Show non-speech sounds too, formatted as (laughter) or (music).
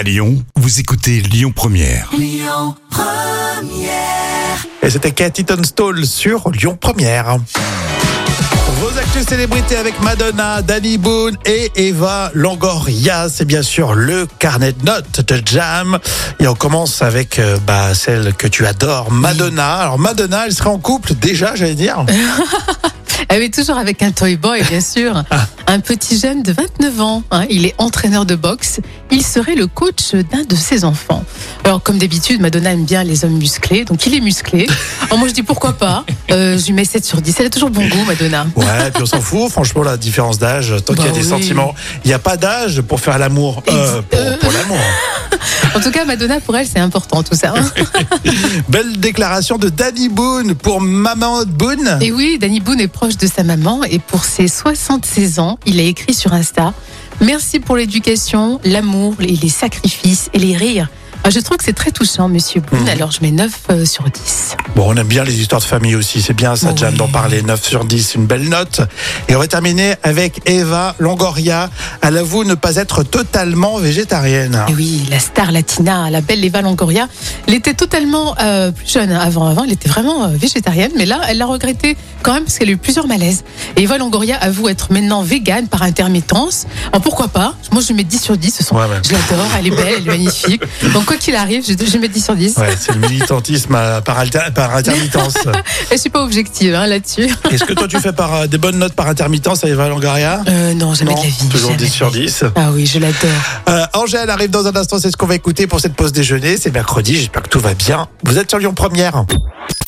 À Lyon, vous écoutez Lyon Première. Et c'était Cathy Tunstall sur Lyon Première. Vos actus célébrités avec Madonna, Danny Boone et Eva Longoria. C'est bien sûr le carnet de notes de Jam. Et on commence avec euh, bah, celle que tu adores, Madonna. Alors Madonna, elle serait en couple déjà, j'allais dire. (laughs) Elle est toujours avec un toy boy, bien sûr. (laughs) Un petit jeune de 29 ans. hein. Il est entraîneur de boxe. Il serait le coach d'un de ses enfants. Alors, comme d'habitude, Madonna aime bien les hommes musclés. Donc, il est musclé. Alors, (laughs) moi, je dis pourquoi pas. Euh, je lui mets 7 sur 10. Elle a toujours bon goût, Madonna. Ouais, puis on s'en fout. Franchement, la différence d'âge, tant qu'il y a Bah des oui. sentiments, il n'y a pas d'âge pour faire l'amour. Euh, pour pour l'amour. En tout cas, Madonna, pour elle, c'est important tout ça. hein. (laughs) Belle déclaration de Danny Boone pour Maman Boone. Et oui, Danny Boone est proche de sa maman et pour ses 76 ans, il a écrit sur Insta Merci pour l'éducation, l'amour, les, les sacrifices et les rires. Ah, je trouve que c'est très touchant, monsieur Boone, Mhm. alors je mets 9 euh, sur 10. Bon, on aime bien les histoires de famille aussi, c'est bien ça, Oui. Jam, d'en parler. 9 sur 10, une belle note. Et on va terminer avec Eva Longoria. Elle avoue ne pas être totalement végétarienne. Et oui, la star latina, la belle Eva Longoria, elle était totalement euh, plus jeune avant. Avant, elle était vraiment euh, végétarienne, mais là, elle l'a regretté quand même parce qu'elle a eu plusieurs malaises. Et Eva Longoria avoue être maintenant végane par intermittence. Alors pourquoi pas? Moi, je mets 10 sur 10. Ce sont... Ouais. Je l'adore, elle est belle, elle est magnifique. (laughs) Donc quoi qu'il arrive, je, je mets 10 sur 10. Ouais, c'est le militantisme euh, par, alter- par intermittence. (laughs) Je suis pas objective hein, là-dessus. Est-ce que toi tu fais par, euh, des bonnes notes par intermittence à Eva Longoria? Euh, non, jamais de la vie. toujours jamais 10 de sur la vie. 10. Ah oui, je l'adore. Euh, Angèle arrive dans un instant, c'est ce qu'on va écouter pour cette pause déjeuner. C'est mercredi, j'espère que tout va bien. Vous êtes sur Lyon Première.